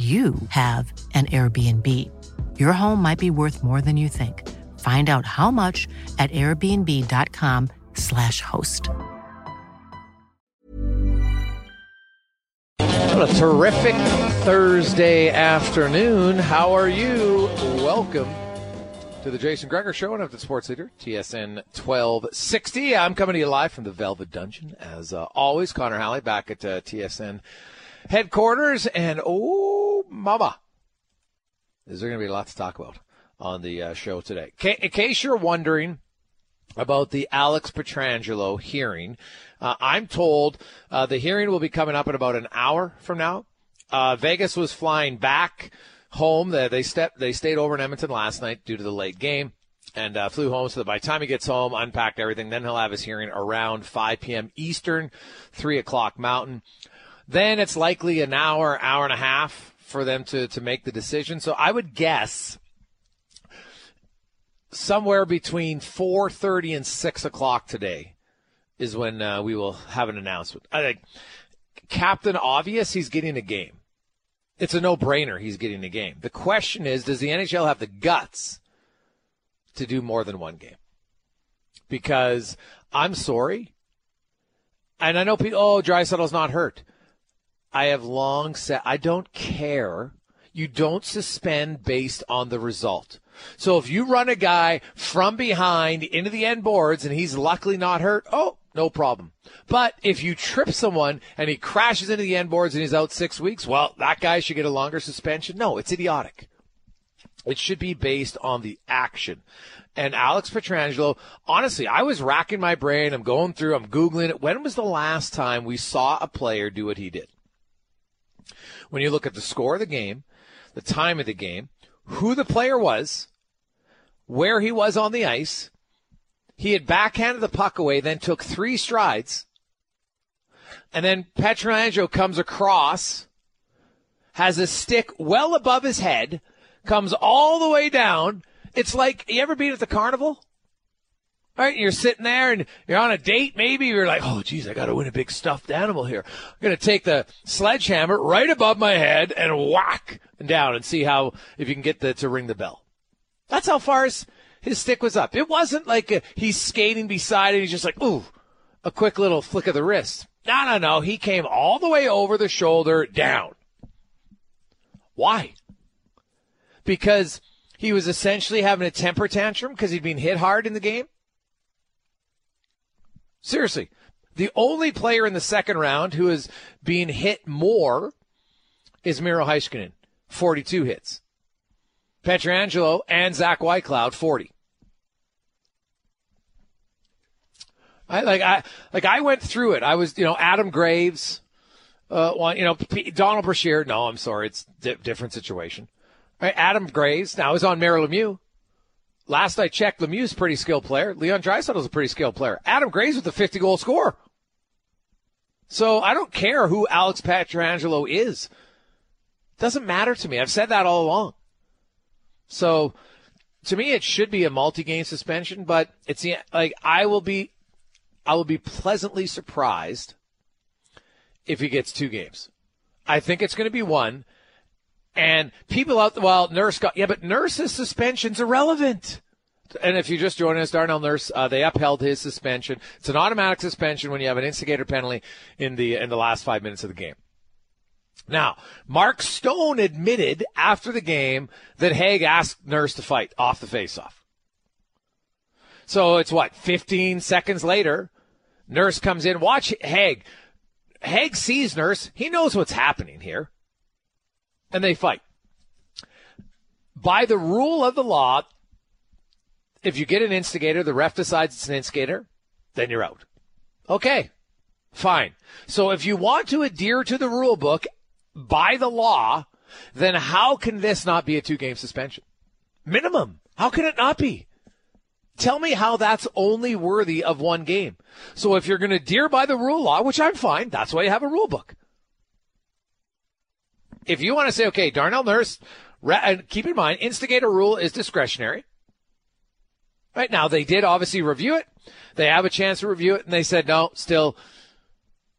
you have an Airbnb. Your home might be worth more than you think. Find out how much at airbnb.com/slash host. What a terrific Thursday afternoon. How are you? Welcome to the Jason Gregor Show and of the Sports Leader, TSN 1260. I'm coming to you live from the Velvet Dungeon. As uh, always, Connor Halley back at uh, TSN headquarters. And oh, mama, is there going to be a lot to talk about on the uh, show today? In case you're wondering about the Alex Pietrangelo hearing, uh, I'm told uh, the hearing will be coming up in about an hour from now. Uh, Vegas was flying back home. They, they stepped, they stayed over in Edmonton last night due to the late game and uh, flew home so that by the time he gets home, unpacked everything, then he'll have his hearing around 5 p.m. Eastern, 3 o'clock Mountain. Then it's likely an hour, hour and a half for them to, to make the decision. So I would guess somewhere between 4.30 and 6 o'clock today is when uh, we will have an announcement. I think Captain Obvious, he's getting a game. It's a no-brainer he's getting a game. The question is, does the NHL have the guts to do more than one game? Because I'm sorry, and I know people, oh, Draisaitl's not hurt. I have long said I don't care. You don't suspend based on the result. So if you run a guy from behind into the end boards and he's luckily not hurt, oh, no problem. But if you trip someone and he crashes into the end boards and he's out six weeks, well, that guy should get a longer suspension. No, it's idiotic. It should be based on the action. And Alex Pietrangelo, honestly, I was racking my brain. I'm going through, I'm Googling it. When was the last time we saw a player do what he did? When you look at the score of the game, the time of the game, who the player was, where he was on the ice, he had backhanded the puck away, then took three strides. And then Pietrangelo comes across, has a stick well above his head, comes all the way down. It's like, you ever been at the carnival? Right, you're sitting there and you're on a date. Maybe you're like, "Oh, geez, I got to win a big stuffed animal here. I'm gonna take the sledgehammer right above my head and whack down and see how if you can get the to ring the bell." That's how far his, his stick was up. It wasn't like a, he's skating beside it. He's just like, "Ooh, a quick little flick of the wrist." No, no, no. He came all the way over the shoulder down. Why? Because he was essentially having a temper tantrum because he'd been hit hard in the game. Seriously. The only player in the second round who is being hit more is Miro Heiskanen, 42 hits. Pietrangelo and Zach Whitecloud 40. I like I like I went through it. I was you know Adam Graves, uh, one you know P- Donald Brashear. No, I'm sorry, it's di- different situation. Right, Adam Graves. Now he's on Mario Lemieux. Last I checked, Lemieux's a pretty skilled player. Leon Draisaitl's a pretty skilled player. Adam Graves with a 50 goal score. So I don't care who Alex Pietrangelo is. It Doesn't matter to me. I've said that all along. So to me, it should be a multi-game suspension, but it's like I will be, I will be pleasantly surprised if he gets two games. I think it's going to be one. And people out well, Nurse got yeah, but Nurse's suspension's irrelevant. And if you just joining us, Darnell Nurse, uh, they upheld his suspension. It's an automatic suspension when you have an instigator penalty in the in the last five minutes of the game. Now, Mark Stone admitted after the game that Hague asked Nurse to fight off the faceoff. So it's what, 15 seconds later, Nurse comes in. Watch Hague. Hague sees Nurse. He knows what's happening here. And they fight. By the rule of the law, if you get an instigator, the ref decides it's an instigator, then you're out. Okay. Fine. So if you want to adhere to the rule book by the law, then how can this not be a two game suspension? Minimum. How can it not be? Tell me how that's only worthy of one game. So if you're going to adhere by the rule law, which I'm fine, that's why you have a rule book. If you want to say, okay, Darnell Nurse, and uh, keep in mind, instigator rule is discretionary. Right now, they did obviously review it. They have a chance to review it, and they said no, still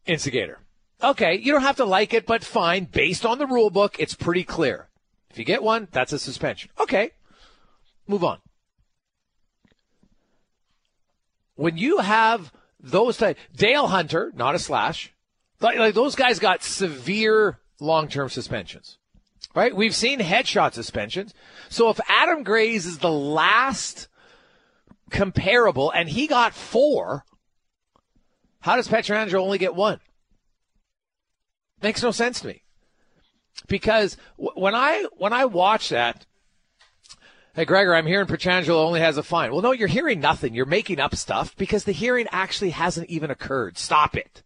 instigator. Okay, you don't have to like it, but fine. Based on the rule book, it's pretty clear. If you get one, that's a suspension. Okay, move on. When you have those type, Dale Hunter, not a slash, like, like those guys got severe long-term suspensions, right? We've seen headshot suspensions. So if Adam Graves is the last comparable and he got four, how does Pietrangelo only get one? Makes no sense to me. Because when I when I watch that, hey Gregor, I'm hearing Pietrangelo only has a fine. Well, no, you're hearing nothing. You're making up stuff because the hearing actually hasn't even occurred. Stop it.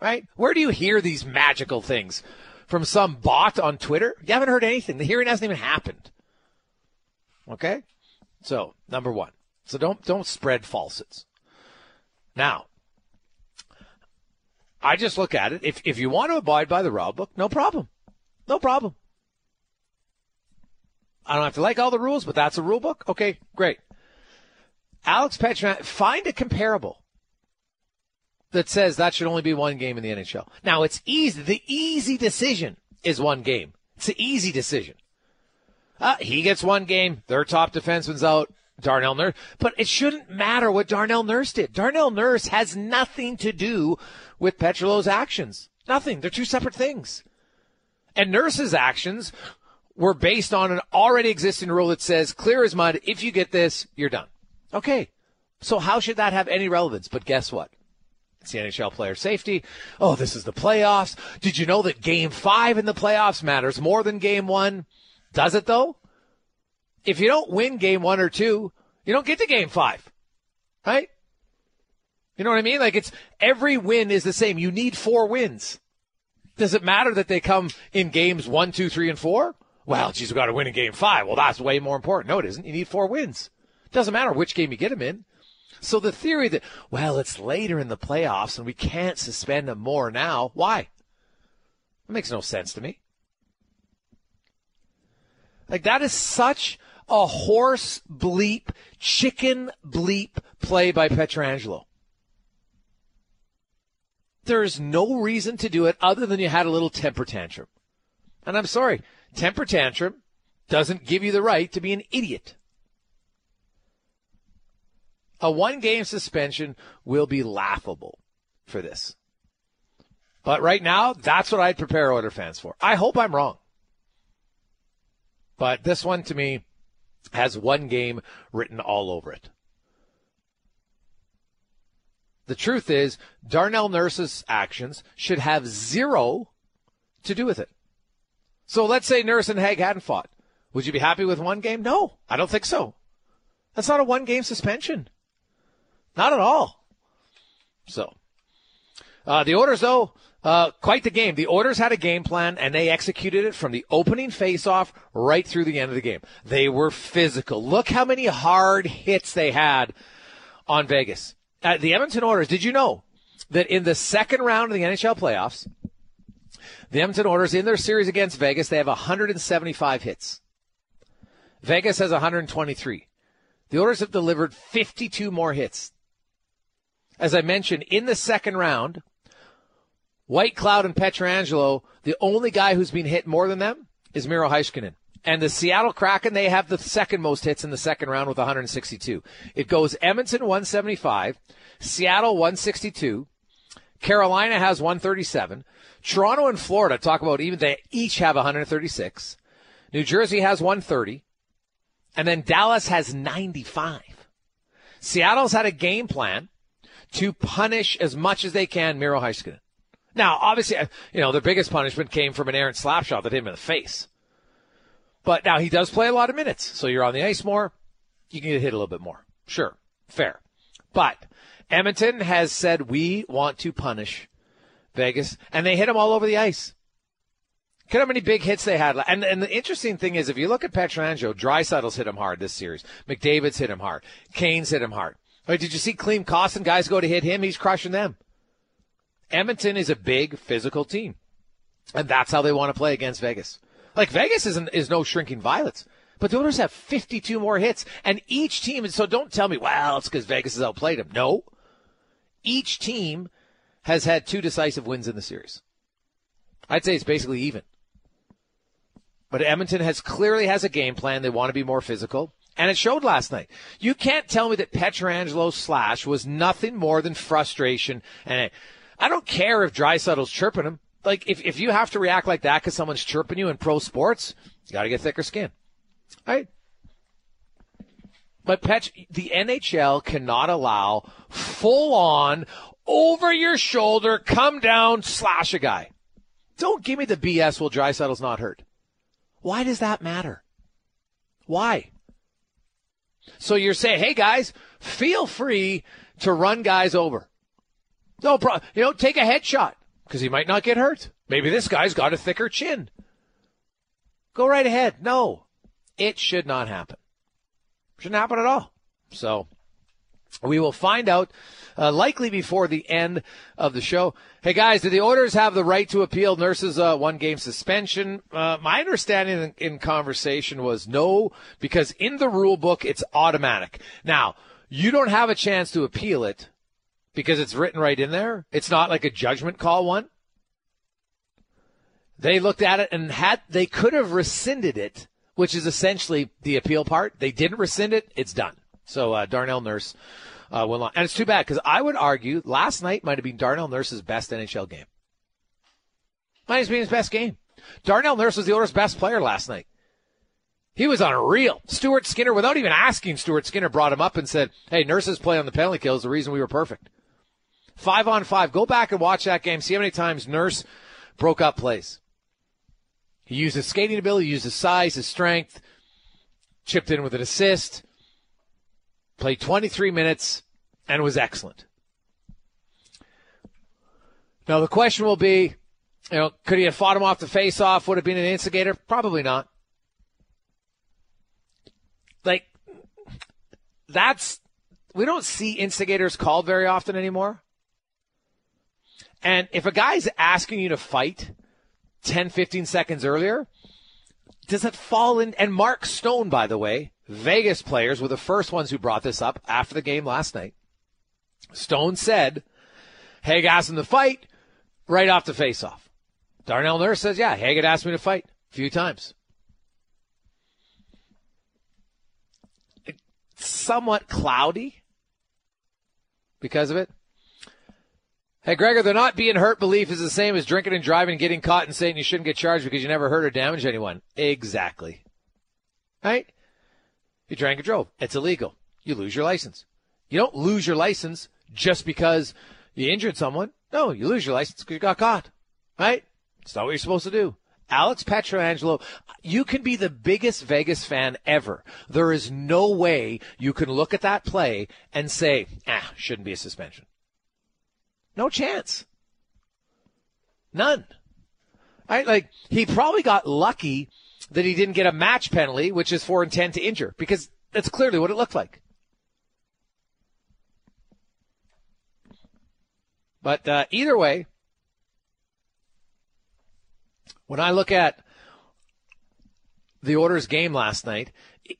Right? Where do you hear these magical things? From some bot on Twitter? You haven't heard anything. The hearing hasn't even happened. Okay? So, number one. So don't don't spread falsehoods. Now, I just look at it. If if you want to abide by the rule book, no problem. No problem. I don't have to like all the rules, but that's a rule book. Okay, great. Alex Petran, find a comparable that says that should only be one game in the NHL. Now it's easy. The easy decision is one game. It's an easy decision. Uh, he gets one game. Their top defenseman's out. Darnell Nurse. But it shouldn't matter what Darnell Nurse did. Darnell Nurse has nothing to do with Petrolo's actions. Nothing. They're two separate things. And Nurse's actions were based on an already existing rule that says clear as mud. If you get this, you're done. Okay. So how should that have any relevance? But guess what? It's the NHL player safety. Oh, this is the playoffs. Did you know that game five in the playoffs matters more than game one? Does it though? If you don't win game one or two, you don't get to game five. Right? You know what I mean? Like it's every win is the same. You need four wins. Does it matter that they come in games one, two, three, and four? Well, geez, we got to win in game five. Well, that's way more important. No, it isn't. You need four wins. Doesn't matter which game you get them in. So the theory that, well, it's later in the playoffs and we can't suspend them more now. Why? It makes no sense to me. Like that is such a horse bleep, chicken bleep play by Pietrangelo. There's no reason to do it other than you had a little temper tantrum. And I'm sorry, temper tantrum doesn't give you the right to be an idiot. A one game suspension will be laughable for this. But right now, that's what I'd prepare Oiler fans for. I hope I'm wrong. But this one to me has one game written all over it. The truth is, Darnell Nurse's actions should have zero to do with it. So let's say Nurse and Hague hadn't fought. Would you be happy with one game? No, I don't think so. That's not a one game suspension. Not at all. So, uh, the Oilers, though, uh, quite the game. The Oilers had a game plan and they executed it from the opening faceoff right through the end of the game. They were physical. Look how many hard hits they had on Vegas. Uh, the Edmonton Oilers, did you know that in the second round of the NHL playoffs, the Edmonton Oilers in their series against Vegas, they have 175 hits. Vegas has 123. The Oilers have delivered 52 more hits. As I mentioned, in the second round, Whitecloud and Pietrangelo, the only guy who's been hit more than them is Miro Heiskanen. And the Seattle Kraken, they have the second most hits in the second round with 162. It goes Edmonton 175, Seattle 162, Carolina has 137, Toronto and Florida talk about even they each have 136, New Jersey has 130, and then Dallas has 95. Seattle's had a game plan to punish as much as they can Miro Heiskanen. Now, obviously, uh, you know, the biggest punishment came from an errant slap shot that hit him in the face. But now he does play a lot of minutes, so you're on the ice more. You can get hit a little bit more. Sure, fair. But Edmonton has said we want to punish Vegas, and they hit him all over the ice. Look how many big hits they had. And, and the interesting thing is, if you look at Pietrangelo, Draisaitl's hit him hard this series. McDavid's hit him hard. Kane's hit him hard. Right, did you see Klim Kostin? Guys go to hit him. He's crushing them. Edmonton is a big physical team. And that's how they want to play against Vegas. Like Vegas isn't, is no shrinking violets. But the Oilers have 52 more hits, and each team, and so don't tell me, well, it's because Vegas has outplayed them. No. Each team has had two decisive wins in the series. I'd say it's basically even. But Edmonton has clearly has a game plan. They want to be more physical. And it showed last night. You can't tell me that Pietrangelo's slash was nothing more than frustration and I don't care if Draisaitl's chirping him. Like, if, if you have to react like that because someone's chirping you in pro sports, you got to get thicker skin. Right? But Pet, the NHL cannot allow full on, over your shoulder, come down, slash a guy. Don't give me the BS. Well, Draisaitl's not hurt. Why does that matter? Why? So you're saying, hey guys, feel free to run guys over. No problem. You know, take a headshot because he might not get hurt. Maybe this guy's got a thicker chin. Go right ahead. No, it should not happen. Shouldn't happen at all. So we will find out uh, likely before the end of the show. Hey guys, do the Oilers have the right to appeal Nurse's uh, one game suspension? Uh, my understanding in, in conversation was no, because in the rule book it's automatic. Now you don't have a chance to appeal it because it's written right in there. It's not like a judgment call one. They looked at it and had they could have rescinded it, which is essentially the appeal part. They didn't rescind it. It's done. So uh, Darnell Nurse uh, not, and it's too bad because I would argue last night might have been Darnell Nurse's best NHL game. Might have been his best game. Darnell Nurse was the Oilers' best player last night. He was unreal. Stuart Skinner, without even asking, Stuart Skinner brought him up and said, "Hey, Nurse's play on the penalty kill is the reason we were perfect." Five on five. Go back and watch that game. See how many times Nurse broke up plays. He used his skating ability, used his size, his strength, chipped in with an assist, played 23 minutes, and was excellent. Now the question will be, you know, could he have fought him off the face-off? Would have been an instigator? Probably not. Like, that's we don't see instigators called very often anymore. And if a guy's asking you to fight 10, 15 seconds earlier, does it fall in? And Mark Stone, by the way, Vegas players were the first ones who brought this up after the game last night. Stone said, Hague asked him to fight right off the faceoff. Darnell Nurse says, yeah, Hague had asked me to fight a few times. It's somewhat cloudy because of it. Hey, Gregor, the not being hurt belief is the same as drinking and driving and getting caught and saying you shouldn't get charged because you never hurt or damaged anyone. Exactly. Right? You drank and drove. It's illegal. You lose your license. You don't lose your license just because you injured someone. No, you lose your license because you got caught. Right? It's not what you're supposed to do. Alex Pietrangelo, you can be the biggest Vegas fan ever. There is no way you can look at that play and say, ah, shouldn't be a suspension. No chance. None. I like he probably got lucky that he didn't get a match penalty, which is for intent to injure, because that's clearly what it looked like. But uh, either way, when I look at the Oilers game last night,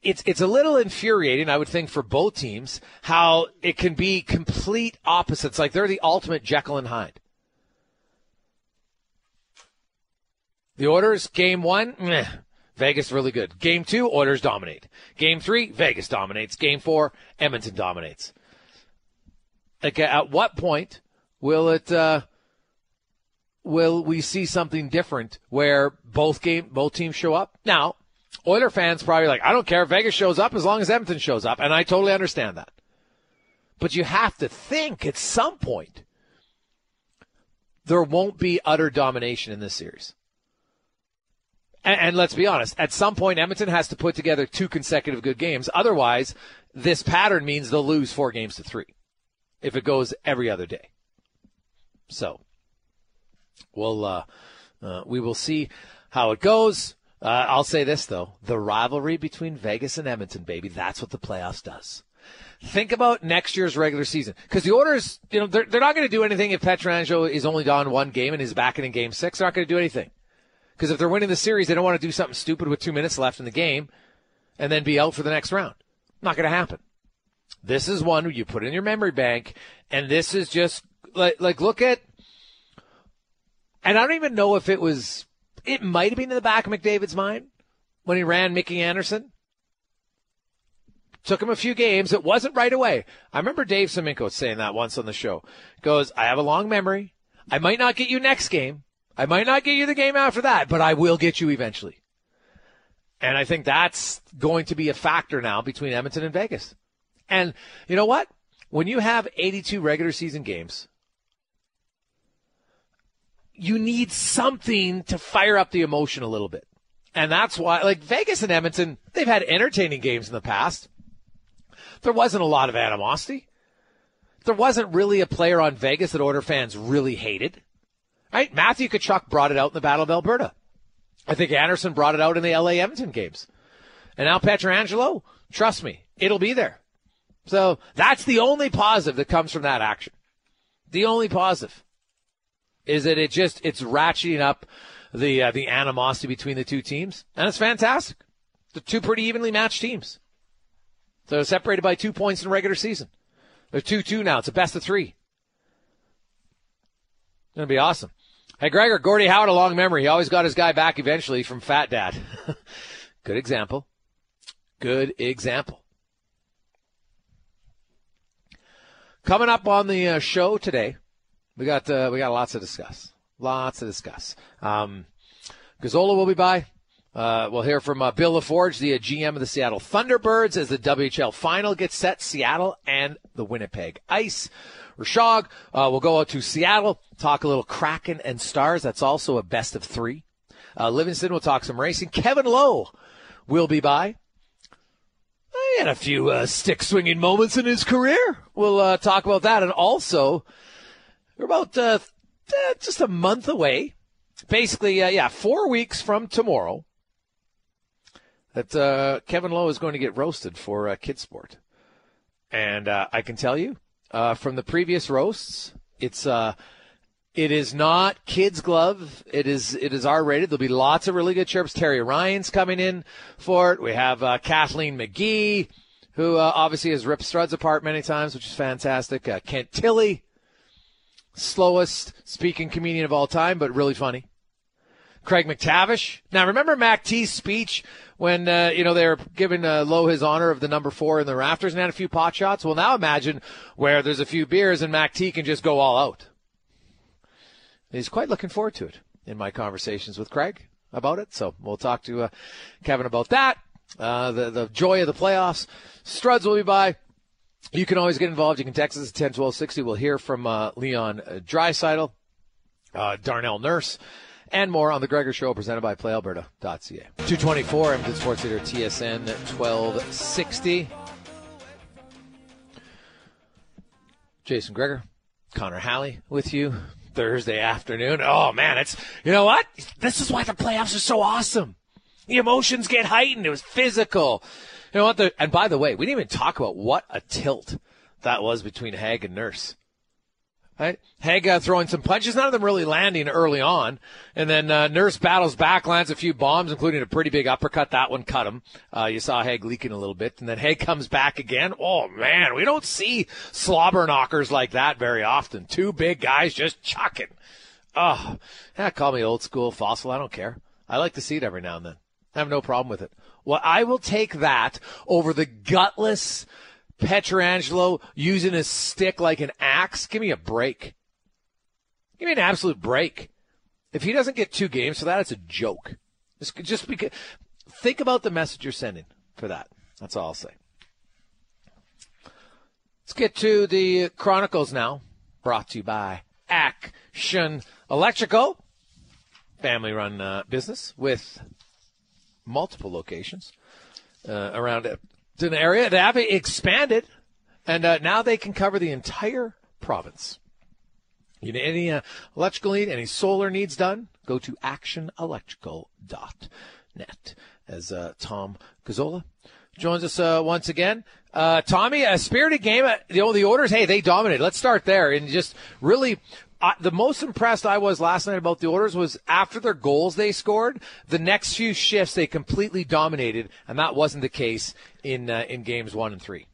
it's it's a little infuriating, I would think, for both teams how it can be complete opposites. Like they're the ultimate Jekyll and Hyde. The Oilers game one, meh, Vegas really good. Game two, Oilers dominate. Game three, Vegas dominates. Game four, Edmonton dominates. Like at what point will it? Uh, will we see something different where both game both teams show up? Now, Oiler fans probably like, I don't care if Vegas shows up as long as Edmonton shows up, and I totally understand that. But you have to think at some point there won't be utter domination in this series. And, and let's be honest, at some point Edmonton has to put together two consecutive good games. Otherwise, this pattern means they'll lose four games to three if it goes every other day. So we'll uh, uh, we will see how it goes. Uh, I'll say this though: the rivalry between Vegas and Edmonton, baby, that's what the playoffs does. Think about next year's regular season because the Oilers, you know, they're, they're not going to do anything if Pietrangelo is only gone one game and is back in, in game six. They're not going to do anything because if they're winning the series, they don't want to do something stupid with two minutes left in the game and then be out for the next round. Not going to happen. This is one you put in your memory bank, and this is just like like look at and I don't even know if it was, it might have been in the back of McDavid's mind when he ran Mikey Anderson. Took him a few games. It wasn't right away. I remember Dave Semenko saying that once on the show. Goes, I have a long memory. I might not get you next game. I might not get you the game after that, but I will get you eventually. And I think that's going to be a factor now between Edmonton and Vegas. And you know what? When you have 82 regular season games, you need something to fire up the emotion a little bit. And that's why, like Vegas and Edmonton, they've had entertaining games in the past. There wasn't a lot of animosity. There wasn't really a player on Vegas that Oiler fans really hated. Right? Matthew Tkachuk brought it out in the Battle of Alberta. I think Anderson brought it out in the LA Edmonton games. And now Pietrangelo, trust me, it'll be there. So that's the only positive that comes from that action. The only positive is that it just it's ratcheting up the uh, the animosity between the two teams, and it's fantastic. The two pretty evenly matched teams. So separated by two points in regular season. They're two two now. It's a best of three. Gonna be awesome. Hey Gregor, Gordie Howard, a long memory. He always got his guy back eventually from Fat Dad. Good example. Good example. Coming up on the uh, show today, we got uh, we got lots to discuss. Lots to discuss. Um, Gazzola will be by. Uh, we'll hear from uh, Bil La Forge, the uh, GM of the Seattle Thunderbirds, as the WHL final gets set. Seattle and the Winnipeg Ice. Rishaug uh, will go out to Seattle, talk a little Kraken and Stars. That's also a best of three. Uh, Livingston will talk some racing. Kevin Lowe will be by. He had a few uh, stick swinging moments in his career. We'll talk about that. And also, we're about uh, uh, just a month away. Basically, uh, yeah, four weeks from tomorrow. That uh, Kevin Lowe is going to get roasted for uh, Kid Sport, and uh, I can tell you uh, from the previous roasts, it's uh, it is not kids glove. It is it is R rated. There'll be lots of really good chirps. Terry Ryan's coming in for it. We have uh, Kathleen McGee, who obviously has ripped Struds apart many times, which is fantastic. Kent Tilley, slowest speaking comedian of all time, but really funny. Craig MacTavish. Now, remember Mac T's speech when, uh, you know, they were giving uh, his honor of the number four in the rafters and had a few pot shots? Well, now imagine where there's a few beers and Mac T can just go all out. He's quite looking forward to it in my conversations with Craig about it. So we'll talk to uh, Kevin about that. Uh, the, the joy of the playoffs. Struds will be by. You can always get involved. You can text us at 10 12 60. We'll hear from uh, Leon Draisaitl, uh, Darnell Nurse, and more on The Gregor Show presented by PlayAlberta.ca. 224, Edmonton Sports Leader TSN 1260. Jason Gregor, Connor Halley with you Thursday afternoon. Oh man, it's you know what? This is why the playoffs are so awesome. The emotions get heightened. It was physical. You know what? The, and by the way, we didn't even talk about what a tilt that was between Hague and Nurse. Right? Hague uh, throwing some punches, none of them really landing early on. And then uh, Nurse battles back, lands a few bombs, including a pretty big uppercut. That one cut him. Uh, you saw Hague leaking a little bit. And then Hague comes back again. Oh, man, we don't see slobber knockers like that very often. Two big guys just chucking. Oh, yeah, call me old school fossil. I don't care. I like to see it every now and then. I have no problem with it. Well, I will take that over the gutless – Pietrangelo using his stick like an axe. Give me a break. Give me an absolute break. If he doesn't get two games for that, it's a joke. Just, just because. Think about the message you're sending for that. That's all I'll say. Let's get to the Chronicles now. Brought to you by Action Electrical, family run uh, business with multiple locations uh, around an area that have expanded, and uh, now they can cover the entire province. You need any uh, electrical need, any solar needs done, go to actionelectrical.net. As uh, Tom Gazzola joins us uh, once again. Uh, Tommy, a spirited game. The, the Oilers, hey, they dominated. Let's start there and just really I, the most impressed I was last night about the Oilers was after their goals they scored, the next few shifts they completely dominated, and that wasn't the case in uh, in games one and three.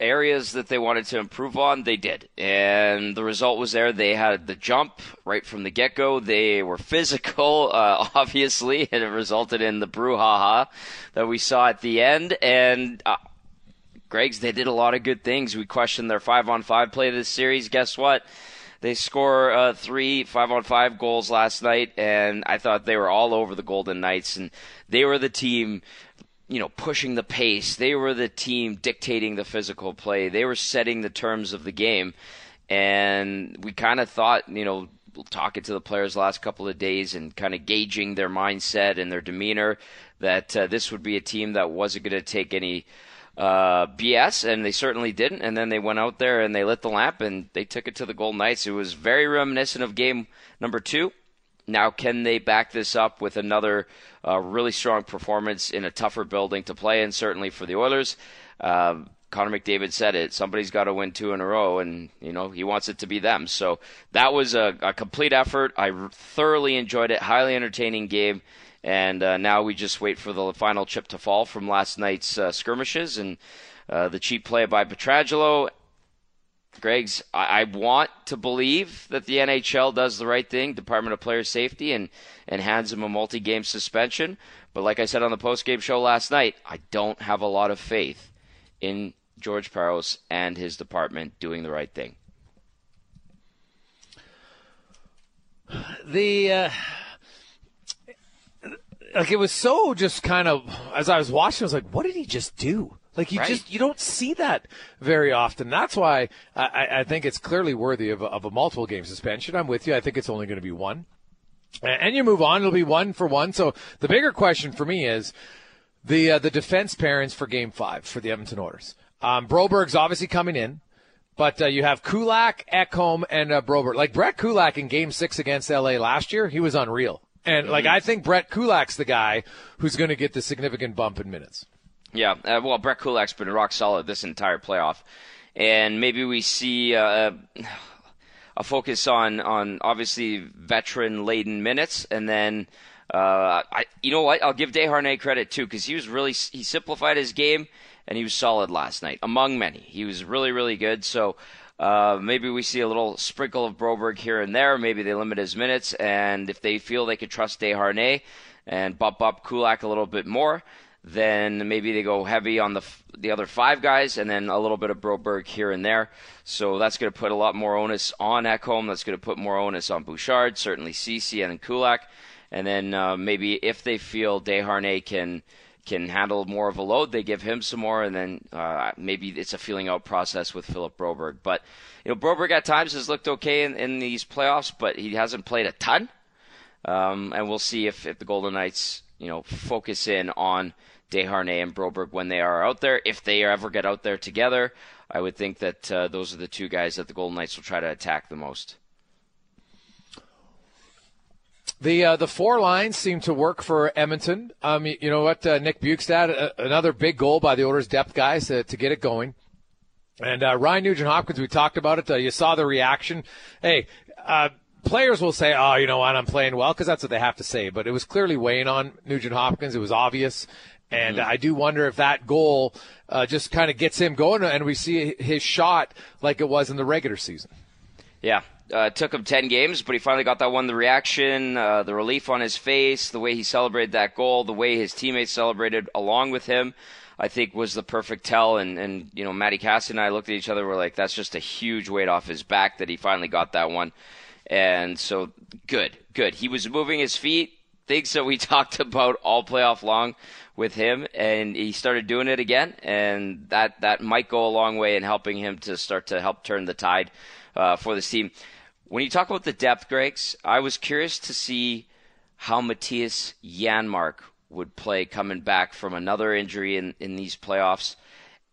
Areas that they wanted to improve on, they did, and the result was there. They had the jump right from the get go. They were physical, uh, obviously, and it resulted in the brouhaha that we saw at the end. And uh, Greg's, they did a lot of good things. We questioned their five on five play this series. Guess what? They score uh, three five on five goals last night, and I thought they were all over the Golden Knights, and they were the team you know, pushing the pace. They were the team dictating the physical play. They were setting the terms of the game. And we kind of thought, you know, talking to the players the last couple of days and kind of gauging their mindset and their demeanor, that uh, this would be a team that wasn't going to take any uh, BS, and they certainly didn't. And then they went out there and they lit the lamp and they took it to the Golden Knights. It was very reminiscent of game number two. Now, can they back this up with another uh, really strong performance in a tougher building to play in? Certainly for the Oilers. Uh, Connor McDavid said it. Somebody's got to win two in a row, and you know he wants it to be them. So that was a, a complete effort. I thoroughly enjoyed it. Highly entertaining game. And uh, now we just wait for the final chip to fall from last night's uh, skirmishes and uh, the cheap play by Pietrangelo. Greg's, I-, I want to believe that the NHL does the right thing, Department of Player Safety, and, and hands him a multi game suspension. But like I said on the post game show last night, I don't have a lot of faith in George Parros and his department doing the right thing. The uh, like it was so just kind of as I was watching, I was like, what did he just do? Like you right. just you don't see that very often. That's why I, I think it's clearly worthy of a, of a multiple game suspension. I'm with you. I think it's only going to be one, and you move on. It'll be one for one. So the bigger question for me is the uh, the defense parents for Game Five for the Edmonton Oilers. Um, Broberg's obviously coming in. But uh, you have Kulak, Ekholm, and uh, Broberg. Like Brett Kulak in Game Six against LA last year, he was unreal. And like I think Brett Kulak's the guy who's going to get the significant bump in minutes. Yeah, uh, well, Brett Kulak's been rock solid this entire playoff, and maybe we see uh, a focus on on obviously veteran laden minutes, and then uh, I, you know what? I'll give Desharnais credit too because he was really he simplified his game and he was solid last night among many. He was really really good. So uh, maybe we see a little sprinkle of Broberg here and there. Maybe they limit his minutes, and if they feel they could trust Desharnais and bump up Kulak a little bit more, then maybe they go heavy on the the other five guys, and then a little bit of Broberg here and there. So that's going to put a lot more onus on Ekholm. That's going to put more onus on Bouchard, certainly Ceci, and Kulak. And then uh, maybe if they feel Desharnais can can handle more of a load, they give him some more, and then uh, maybe it's a feeling out process with Philip Broberg. But you know, Broberg at times has looked okay in, in these playoffs, but he hasn't played a ton. Um, and we'll see if, if the Golden Knights, you know, focus in on Desharnais and Broberg when they are out there. If they ever get out there together, I would think that uh, those are the two guys that the Golden Knights will try to attack the most. The uh, the four lines seem to work for Edmonton. Um, you, you know what, uh, Nick Bjugstad, uh, another big goal by the Oilers depth guys to, to get it going. And uh, Ryan Nugent Hopkins, we talked about it. Uh, you saw the reaction. Hey, uh, players will say, "Oh, you know what, I'm playing well," because that's what they have to say. But it was clearly weighing on Nugent Hopkins. It was obvious. And mm-hmm. I do wonder if that goal uh, just kind of gets him going, and we see his shot like it was in the regular season. Yeah, uh, took him 10 games, but he finally got that one. The reaction, uh, the relief on his face, the way he celebrated that goal, the way his teammates celebrated along with him, I think was the perfect tell. And, and you know, Matty Cassidy and I looked at each other. We're like, that's just a huge weight off his back that he finally got that one. And so, good, good. He was moving his feet, things that we talked about all playoff long with him, and he started doing it again. And that, that might go a long way in helping him to start to help turn the tide uh, for this team. When you talk about the depth, Gregs, I was curious to see how Mattias Janmark would play coming back from another injury in, in these playoffs.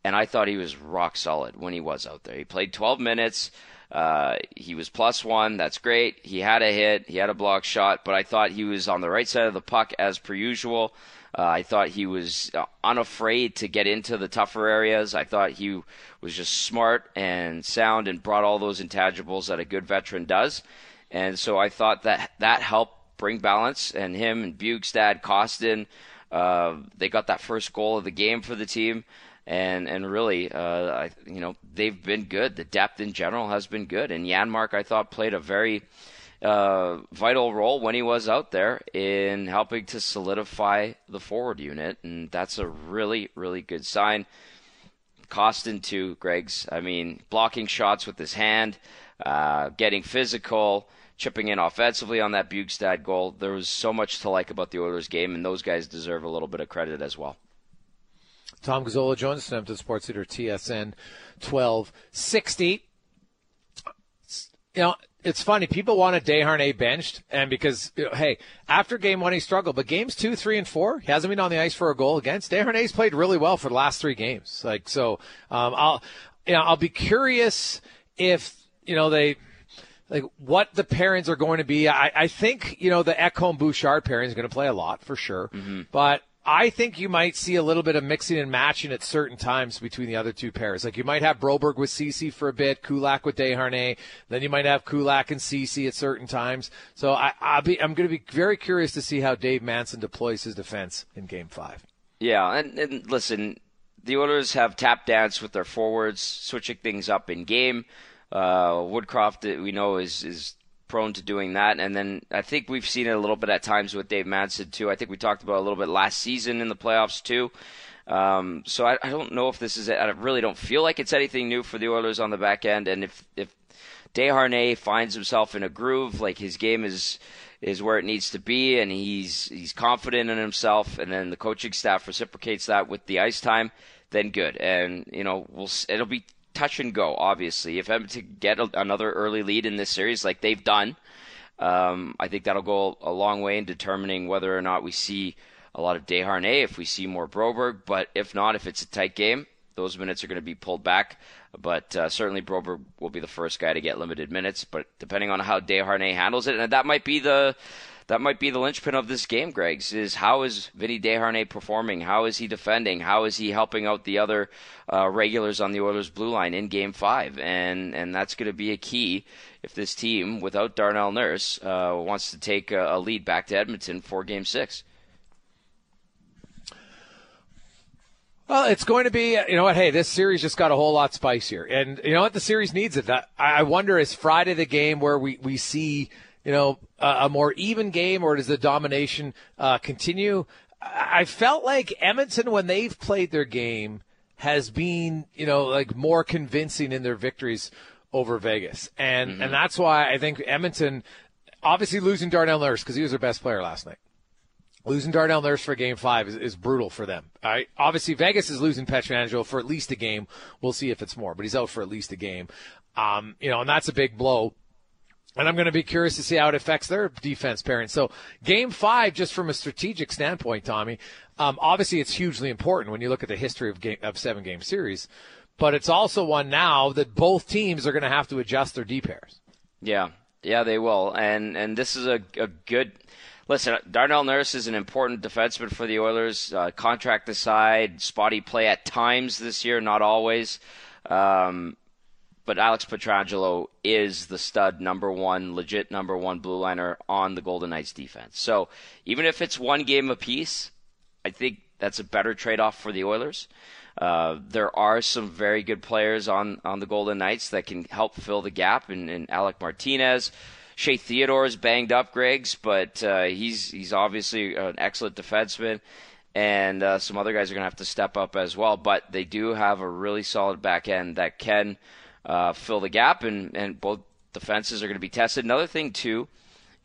And I thought he was rock solid when he was out there. He played 12 minutes. Uh, he was plus one. That's great. He had a hit. He had a block shot, but I thought he was on the right side of the puck as per usual. Uh, I thought he was uh, unafraid to get into the tougher areas. I thought he was just smart and sound and brought all those intangibles that a good veteran does. And so I thought that that helped bring balance. And him and Bjugstad, Kostin, uh, they got that first goal of the game for the team. And and really, uh, I, you know, they've been good. The depth in general has been good. And Janmark, I thought, played a very uh, vital role when he was out there in helping to solidify the forward unit, and that's a really, really good sign. Kostin too, Greg's. I mean, blocking shots with his hand, uh, getting physical, chipping in offensively on that Bjugstad goal. There was so much to like about the Oilers game, and those guys deserve a little bit of credit as well. Tom Gazzola joins us, Edmonton Sports Leader TSN 1260. You know, it's funny. People wanted Desharnais benched, and because you know, hey, after game one he struggled, but games two, three, and four he hasn't been on the ice for a goal against. Desharnais played really well for the last three games. Like so, um, I'll you know I'll be curious if you know they like what the pairings are going to be. I, I think you know the Ekholm Bouchard pairing is going to play a lot for sure, mm-hmm. but I think you might see a little bit of mixing and matching at certain times between the other two pairs. Like you might have Broberg with Ceci for a bit, Kulak with Desharnais, then you might have Kulak and Ceci at certain times. So I, I'll be, I'm going to be very curious to see how Dave Manson deploys his defense in Game Five. Yeah, and, and listen, the Oilers have tap dance with their forwards, switching things up in game. Uh, Woodcroft, we know, is is prone to doing that. And then I think we've seen it a little bit at times with Dave Manson too. I think we talked about a little bit last season in the playoffs too. Um, so I, I, don't know if this is. I really don't feel like it's anything new for the Oilers on the back end. And if if Desharnais finds himself in a groove, like his game is is where it needs to be, and he's he's confident in himself, and then the coaching staff reciprocates that with the ice time, then good. And you know, we'll it'll be touch and go. Obviously, if Edmonton get a, another early lead in this series, like they've done, um, I think that'll go a long way in determining whether or not we see a lot of Desharnais, if we see more Broberg. But if not, if it's a tight game, those minutes are going to be pulled back. But uh, certainly Broberg will be the first guy to get limited minutes. But depending on how Desharnais handles it, and that might be the that might be the linchpin of this game, Greg's, is how is Vinny Desharnais performing? How is he defending? How is he helping out the other uh, regulars on the Oilers' blue line in Game Five? And and that's going to be a key if this team, without Darnell Nurse, uh, wants to take a, a lead back to Edmonton for Game Six. Well, it's going to be, you know what? Hey, this series just got a whole lot spicier, and you know what? The series needs it. I wonder is Friday the game where we we see you know, a, a more even game, or does the domination uh, continue? I felt like Edmonton, when they've played their game, has been, you know, like more convincing in their victories over Vegas, and mm-hmm. and that's why I think Edmonton, obviously losing Darnell Nurse because he was their best player last night. Losing Darnell Nurse for Game Five is, is brutal for them. Right? Obviously, Vegas is losing Pietrangelo for at least a game. We'll see if it's more, but he's out for at least a game. Um, you know, and that's a big blow And I'm going to be curious to see how it affects their defense pairing. So, game five, just from a strategic standpoint, Tommy, um, obviously it's hugely important when you look at the history of, game, of seven game series, but it's also one now that both teams are going to have to adjust their D pairs. Yeah, yeah, they will. And and this is a, a good. Listen, Darnell Nurse is an important defenseman for the Oilers. Uh, contract aside, spotty play at times this year, not always. Um, but Alex Pietrangelo is the stud number one, legit number one blue liner on the Golden Knights defense. So even if it's one game apiece, I think that's a better trade off for the Oilers. Uh, there are some very good players on, on the Golden Knights that can help fill the gap, and, and Alec Martinez. Shea Theodore is banged up, Greg's, but uh, he's he's obviously an excellent defenseman, and uh, some other guys are going to have to step up as well. But they do have a really solid back end that can uh, fill the gap, and, and both defenses are going to be tested. Another thing, too,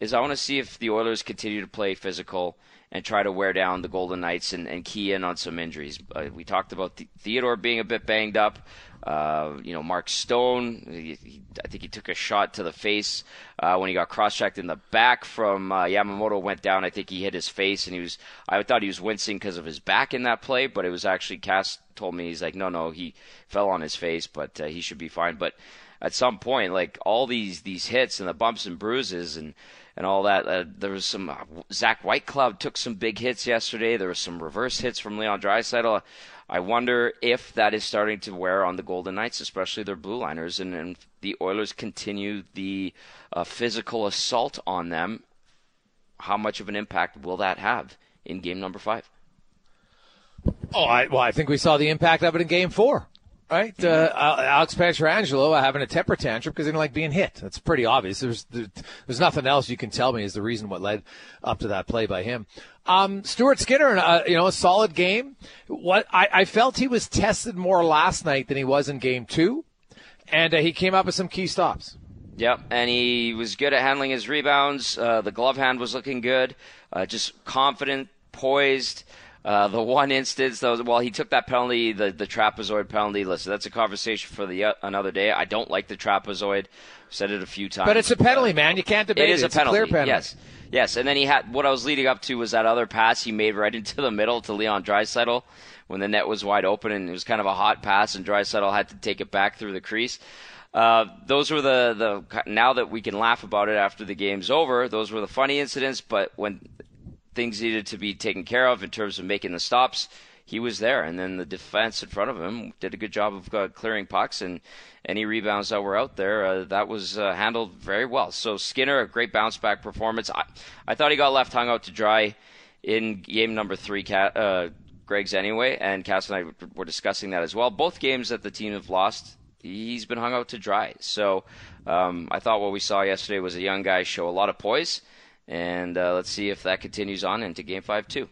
is I want to see if the Oilers continue to play physical and try to wear down the Golden Knights and, and key in on some injuries. Uh, we talked about the, Theodore being a bit banged up. Uh, you know, Mark Stone, he, he, I think he took a shot to the face uh, when he got cross-checked in the back from uh, Yamamoto went down. I think he hit his face, and he was. I thought he was wincing because of his back in that play, but it was actually Cass told me he's like, no, no, he fell on his face, but uh, he should be fine. But at some point, like all these these hits and the bumps and bruises and and all that. Uh, there was some uh, Zach Whitecloud took some big hits yesterday. There was some reverse hits from Leon Draisaitl. I wonder if that is starting to wear on the Golden Knights, especially their blue liners, and, and the Oilers continue the uh, physical assault on them. How much of an impact will that have in game number five? Oh, I, well, I think we saw the impact of it in game four right? Uh, Alex Pietrangelo having a temper tantrum because he didn't like being hit. That's pretty obvious. There's there's nothing else you can tell me is the reason what led up to that play by him. Um, Stuart Skinner, uh, you know, a solid game. What I, I, felt he was tested more last night than he was in game two, and uh, he came up with some key stops. Yep, and he was good at handling his rebounds. Uh, the glove hand was looking good. Uh, just confident, poised. Uh, the one instance, though, well, he took that penalty, the the trapezoid penalty. Listen, that's a conversation for the uh, another day. I don't like the trapezoid. Said it a few times. But it's a penalty, man. You can't debate it. It is it's a penalty. A penalty. Yes, yes. And then he had what I was leading up to was that other pass he made right into the middle to Leon Draisaitl when the net was wide open, and it was kind of a hot pass, and Draisaitl had to take it back through the crease. Uh, those were the, the now that we can laugh about it after the game's over. Those were the funny incidents, but when things needed to be taken care of in terms of making the stops, he was there. And then the defense in front of him did a good job of uh, clearing pucks and any rebounds that were out there. Uh, that was uh, handled very well. So Skinner, a great bounce back performance. I, I thought he got left hung out to dry in game number three. Uh, Greg's anyway, and Cass and I were discussing that as well. Both games that the team have lost, he's been hung out to dry. So um, I thought what we saw yesterday was a young guy show a lot of poise and uh, let's see if that continues on into Game Five too.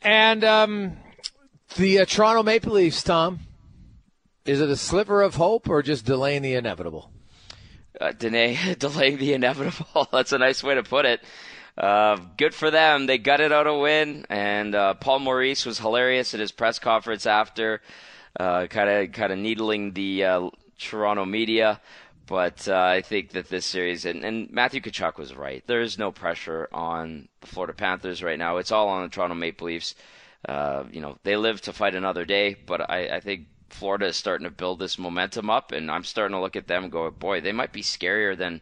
And um, the uh, Toronto Maple Leafs, Tom, is it a sliver of hope or just delaying the inevitable? Uh, delay, delaying the inevitable. That's a nice way to put it. Uh, good for them. They gutted out a win, and uh, Paul Maurice was hilarious at his press conference after, kind of kind of needling the uh, Toronto media. But uh, I think that this series, and, and Matthew Tkachuk was right. There is no pressure on the Florida Panthers right now. It's all on the Toronto Maple Leafs. Uh, you know, they live to fight another day, but I, I think Florida is starting to build this momentum up, and I'm starting to look at them and go, boy, they might be scarier than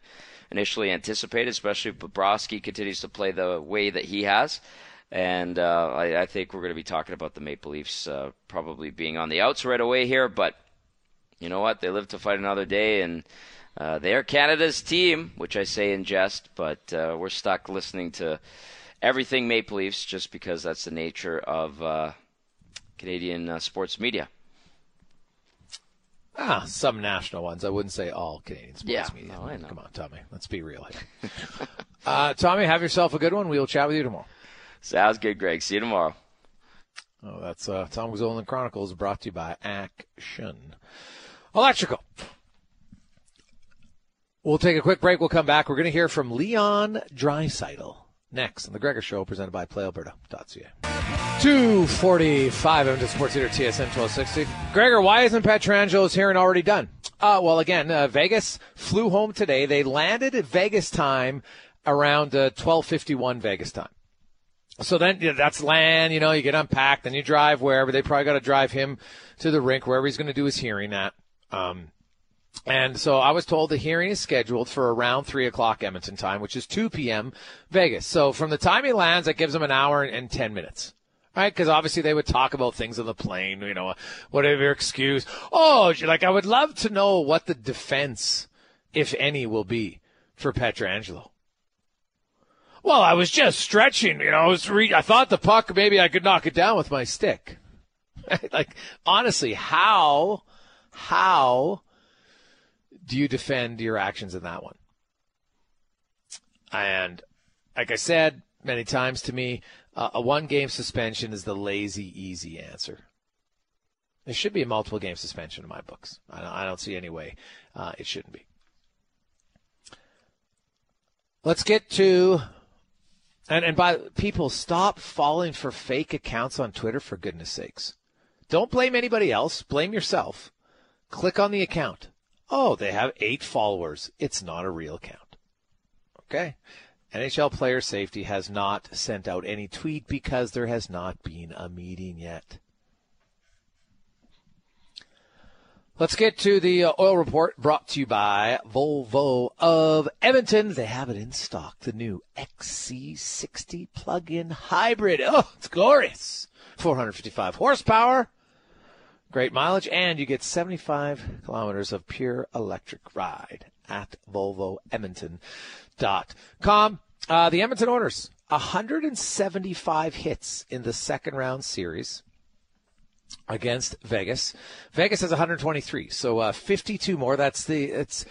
initially anticipated, especially if Bobrovsky continues to play the way that he has. And uh, I, I, think we're going to be talking about the Maple Leafs uh, probably being on the outs right away here, but you know what? They live to fight another day, and uh, they are Canada's team, which I say in jest, but uh, we're stuck listening to everything Maple Leafs just because that's the nature of uh, Canadian uh, sports media. Ah, some national ones. I wouldn't say all Canadian sports yeah, media. No, I know. Come on, Tommy. Let's be real here. uh, Tommy, have yourself a good one. We'll chat with you tomorrow. Sounds good, Greg. See you tomorrow. Oh, that's uh, Tom Gazzolan Chronicles brought to you by Action. Electrical. We'll take a quick break. We'll come back. We're going to hear from Leon Draisaitl next on the Gregor Show, presented by PlayAlberta.ca. 245 into Sports Theater TSN 1260. Gregor, why isn't Pietrangelo's hearing already done? Uh, well, again, uh, Vegas flew home today. They landed at Vegas time around uh, 12:51 Vegas time. So then you know, that's land. You know, you get unpacked, then you drive wherever. They probably got to drive him to the rink wherever he's going to do his hearing at. Um, and so I was told the hearing is scheduled for around 3 o'clock Edmonton time, which is 2 p.m. Vegas. So from the time he lands, that gives him an hour and 10 minutes. Right? Because obviously they would talk about things on the plane, you know, whatever excuse. Oh, like I would love to know what the defense, if any, will be for Pietrangelo. Well, I was just stretching, you know, I was re- I thought the puck, maybe I could knock it down with my stick. like, honestly, how, how do you defend your actions in that one? And like I said many times to me, uh, a one game suspension is the lazy, easy answer. There should be a multiple game suspension in my books. I don't, I don't see any way uh, it shouldn't be. Let's get to and and by people stop falling for fake accounts on Twitter for goodness sakes. Don't blame anybody else, blame yourself. Click on the account. Oh, they have 8 followers. It's not a real account. Okay. NHL player safety has not sent out any tweet because there has not been a meeting yet. Let's get to the uh, oil report brought to you by Volvo of Edmonton. They have it in stock, the new XC60 plug-in hybrid. Oh, it's glorious. 455 horsepower, great mileage, and you get 75 kilometers of pure electric ride at VolvoEdmonton.com. Uh, the Edmonton Oilers, 175 hits in the second round series against Vegas. Vegas has 123, so uh, 52 more. That's the it's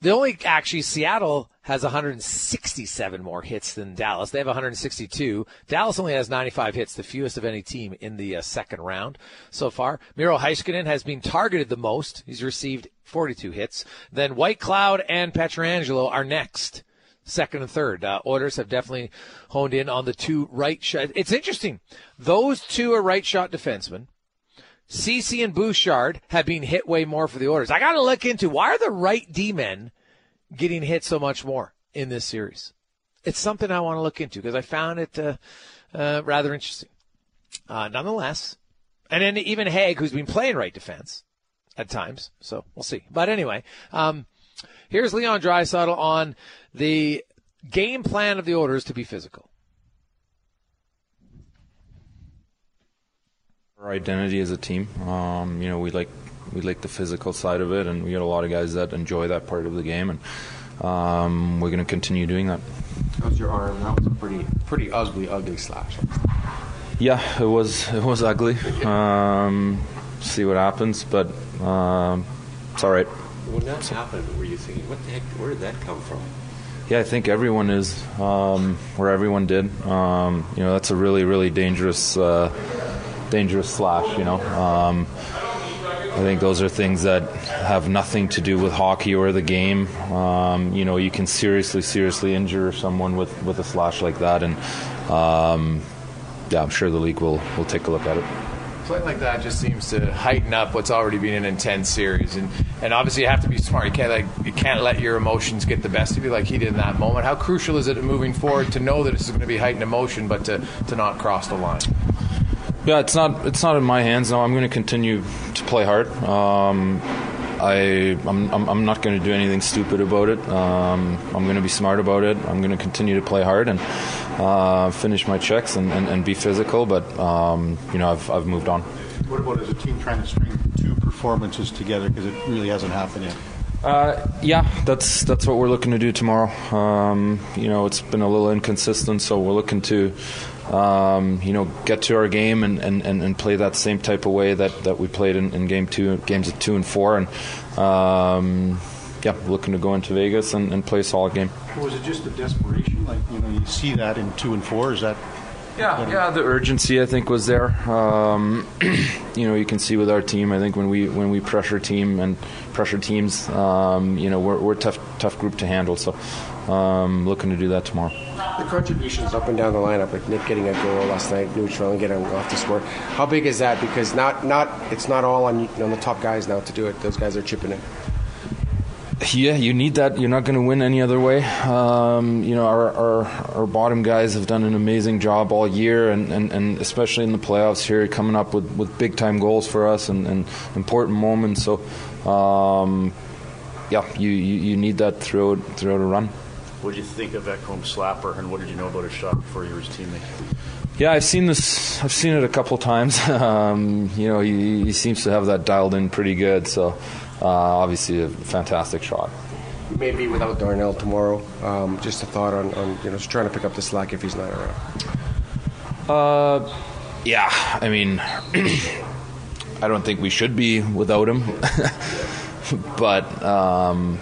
the only actually Seattle has 167 more hits than Dallas. They have 162. Dallas only has 95 hits, the fewest of any team in the uh, second round so far. Miro Heiskanen has been targeted the most. He's received 42 hits. Then Whitecloud and Pietrangelo are next second and third. Uh, Oilers have definitely honed in on the two right shot. It's interesting. Those two are right shot defensemen. Ceci and Bouchard have been hit way more for the Oilers. I got to look into why are the right D men getting hit so much more in this series. It's something I want to look into because I found it uh, uh, rather interesting. Uh, nonetheless, and then even Hague, who's been playing right defense at times, so we'll see. But anyway, um, here's Leon Draisaitl on the game plan of the Oilers to be physical. Our identity as a team, um, you know, we like we like the physical side of it, and we got a lot of guys that enjoy that part of the game, and um, we're going to continue doing that. How's your arm? That was a pretty pretty ugly, ugly slash. Yeah, it was it was ugly. Um, see what happens, but um, it's all right. When that happened, were you thinking, what the heck? Where did that come from? Yeah, I think everyone is um, where everyone did. Um, you know, that's a really, really dangerous, uh, dangerous slash. You know, um, I think those are things that have nothing to do with hockey or the game. Um, you know, you can seriously, seriously injure someone with, with a slash like that, and um, yeah, I'm sure the league will will take a look at it play like that just seems to heighten up what's already been an intense series, and and obviously you have to be smart. You can't like you can't let your emotions get the best of you like he did in that moment. How crucial is it moving forward to know that is going to be heightened emotion, but to to not cross the line? Yeah, it's not it's not in my hands now. I'm going to continue to play hard. Um, I I'm, I'm, I'm not going to do anything stupid about it. Um, I'm going to be smart about it. I'm going to continue to play hard and uh, finish my checks and, and, and be physical. But um, you know, I've I've moved on. What about as a team trying to string two performances together because it really hasn't happened yet? Uh, yeah, that's that's what we're looking to do tomorrow. Um, you know, it's been a little inconsistent, so we're looking to, um, you know, get to our game and, and, and, play that same type of way that, that we played in, in game two, games of two and four, and um, yeah, looking to go into Vegas and, and play a solid game. Was it just the desperation? Like you know, you see that in two and four. Is that yeah, yeah. The urgency, I think, was there. Um, you know, you can see with our team. I think when we when we pressure team and pressure teams, um, you know, we're, we're a tough tough group to handle. So, um, looking to do that tomorrow. The contributions up and down the lineup, like Nick getting a goal last night, neutral, and getting off the score. How big is that? Because not not it's not all on on the top guys now to do it. Those guys are chipping in. Yeah, you need that. You're not going to win any other way. Um, you know, our, our, our bottom guys have done an amazing job all year, and, and, and especially in the playoffs here, coming up with, with big time goals for us and, and important moments. So, um, yeah, you, you, you, need that throughout throughout a run. What did you think of Ekholm's slapper, and what did you know about his shot before you were his teammate? Yeah, I've seen this. I've seen it a couple of times. Um, you know, he, he seems to have that dialed in pretty good. So. Uh, obviously, a fantastic shot. Maybe without Darnell tomorrow. Um, just a thought on, on you know just trying to pick up the slack if he's not around. Uh, yeah. I mean, I don't think we should be without him, but um,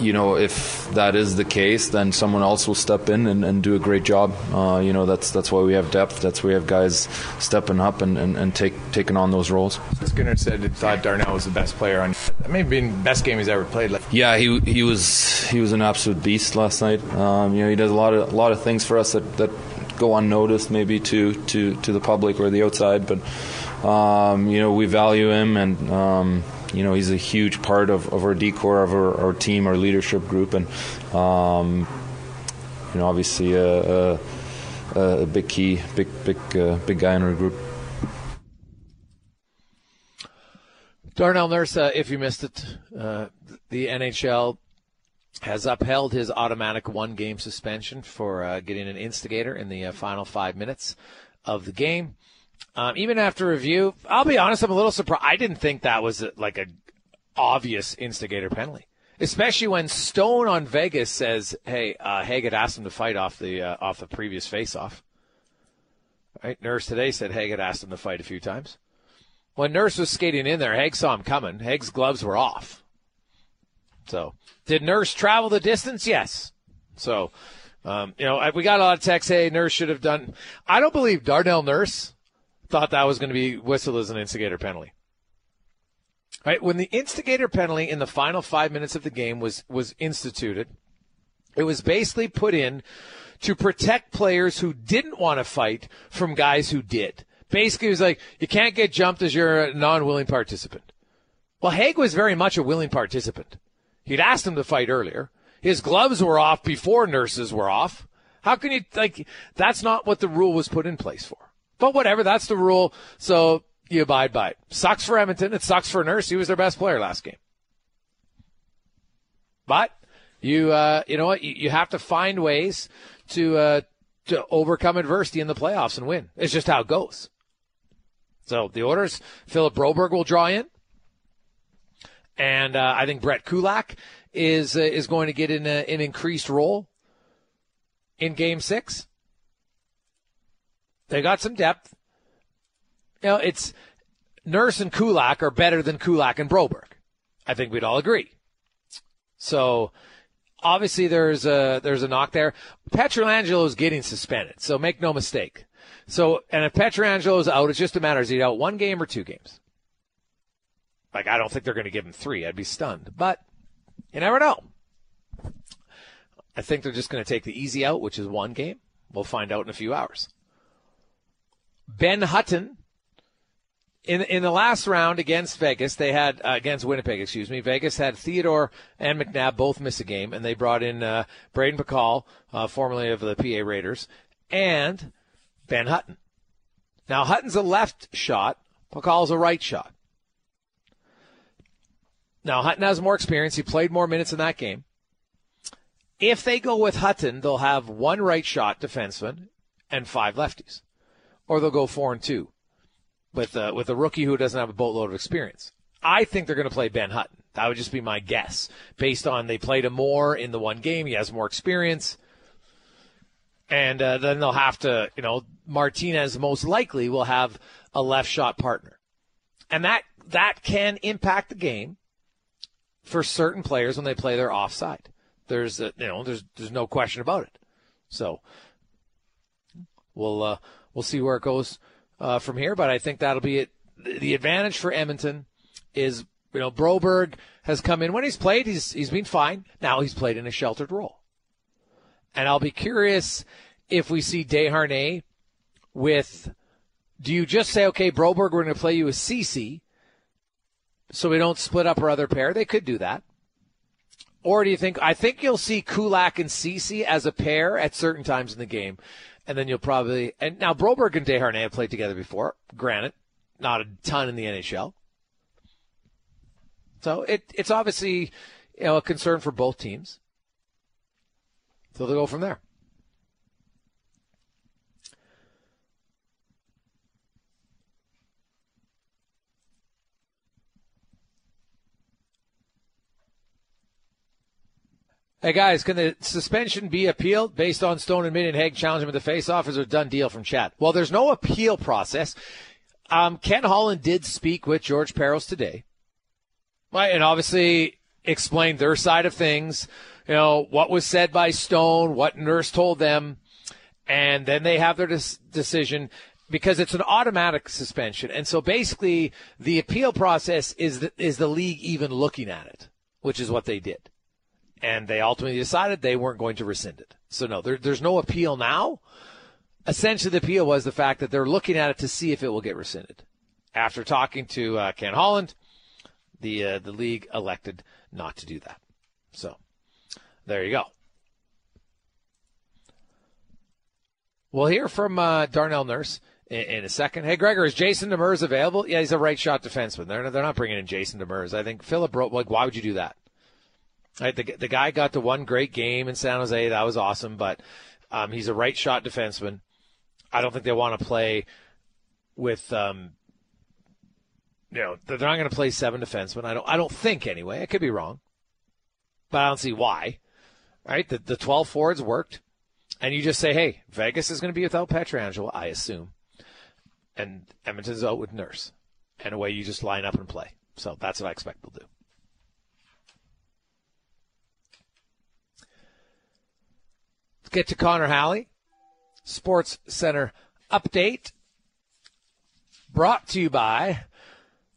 you know, if that is the case, then someone else will step in and, and do a great job. Uh, you know, that's that's why we have depth. That's why we have guys stepping up and, and, and take taking on those roles. Skinner said he thought Darnell was the best player on. Maybe the best game he's ever played. Yeah, he he was he was an absolute beast last night. Um, you know, he does a lot of a lot of things for us that, that go unnoticed, maybe to, to, to the public or the outside, but. Um, you know, we value him and um, you know, he's a huge part of, of our decor, of our, our team, our leadership group, and um, you know, obviously a, a, a, big key, big big uh, big guy in our group. Darnell Nurse, uh, if you missed it, uh, the NHL has upheld his automatic one game suspension for uh, getting an instigator in the uh, final five minutes of the game. Um, even after review, I'll be honest, I'm a little surprised. I didn't think that was a, like a obvious instigator penalty, especially when Stone on Vegas says, "Hey, uh, Hague asked him to fight off the uh, off the previous faceoff." Right, Nurse today said Hague had asked him to fight a few times. When Nurse was skating in there, Hague saw him coming. Hague's gloves were off. So, did Nurse travel the distance? Yes. So, um, you know, we got a lot of texts. Hey, Nurse should have done. I don't believe Darnell Nurse thought that was going to be whistled as an instigator penalty. Right when the instigator penalty in the final five minutes of the game was was instituted, it was basically put in to protect players who didn't want to fight from guys who did. Basically, it was like you can't get jumped as you're a non-willing participant. Well, Hague was very much a willing participant. He'd asked him to fight earlier. His gloves were off before Nurse's were off. How can you like? That's not what the rule was put in place for. But whatever, that's the rule. So you abide by it. Sucks for Edmonton. It sucks for Nurse. He was their best player last game. But you, uh, you know what? You, you, have to find ways to uh, to overcome adversity in the playoffs and win. It's just how it goes. So the Oilers: Philip Broberg will draw in, and uh, I think Brett Kulak is uh, is going to get in a, an increased role in Game Six. They got some depth. You know, it's Nurse and Kulak are better than Kulak and Broberg. I think we'd all agree. So obviously there's a there's a knock there. Pietrangelo is getting suspended, so make no mistake. So and if Pietrangelo is out, it's just a matter of he out one game or two games. Like I don't think they're going to give him three. I'd be stunned, but you never know. I think they're just going to take the easy out, which is one game. We'll find out in a few hours. Ben Hutton in in the last round against Vegas, they had uh, against Winnipeg, excuse me. Vegas had Theodore and McNabb both miss a game, and they brought in uh, Brayden Pachal, uh, formerly of the PA Raiders, and Ben Hutton. Now Hutton's a left shot, Pachal's a right shot. Now Hutton has more experience; he played more minutes in that game. If they go with Hutton, they'll have one right shot defenseman and five lefties or they'll go four and two with uh, with a rookie who doesn't have a boatload of experience. I think they're going to play Ben Hutton. That would just be my guess, based on they played him more in the one game. He has more experience, and uh, then they'll have to, you know, Martinez most likely will have a left shot partner, and that that can impact the game for certain players when they play their offside. There's, a, you know, there's there's no question about it. So we'll uh, we'll see where it goes uh, from here. But I think that'll be it. The advantage for Edmonton is you know Broberg has come in when he's played. He's he's been fine. Now he's played in a sheltered role, and I'll be curious if we see Desharnais with. Do you just say, okay, Broberg, we're going to play you a Ceci, so we don't split up our other pair? They could do that. Or do you think? I think you'll see Kulak and Ceci as a pair at certain times in the game, and then you'll probably and now Broberg and Desharnais have played together before. Granted, not a ton in the NHL. So it it's obviously you know a concern for both teams. So they'll go from there. Hey guys, can the suspension be appealed based on Stone admitting Hague challenging him in the face-off? Is a done deal from chat? Well, there's no appeal process. Um, Ken Holland did speak with George Parros today, right, and obviously explained their side of things. You know what was said by Stone, what Nurse told them, and then they have their des- decision because it's an automatic suspension, and so basically the appeal process is the, is the league even looking at it, which is what they did and they ultimately decided they weren't going to rescind it. So no, there, there's no appeal now. Essentially, the appeal was the fact that they're looking at it to see if it will get rescinded. After talking to uh, Ken Holland, the uh, the league elected not to do that. So there you go. We'll hear from uh, Darnell Nurse in, in, a second. Hey, Gregor, is Jason Demers available? Yeah, he's a right shot defenseman. They're they're not bringing in Jason Demers. I think Philip wrote like, why would you do that? Right, the, the guy got to one great game in San Jose. That was awesome, but um, he's a right shot defenseman. I don't think they want to play with, um, you know, they're not going to play seven defensemen. I don't, I don't think anyway. I could be wrong, but I don't see why. Right, the the twelve forwards worked, and you just say, hey, Vegas is going to be without Pietrangelo, I assume, and Edmonton's out with Nurse, and away you just line up and play. So that's what I expect they'll do. Get to Connor Halley. Sports Center update brought to you by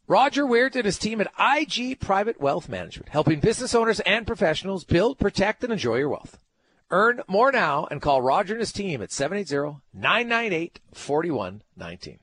Roger Weird and his team at IG Private Wealth Management, helping business owners and professionals build, protect, and enjoy your wealth. Earn more now and call Roger and his team at 780 998 4119.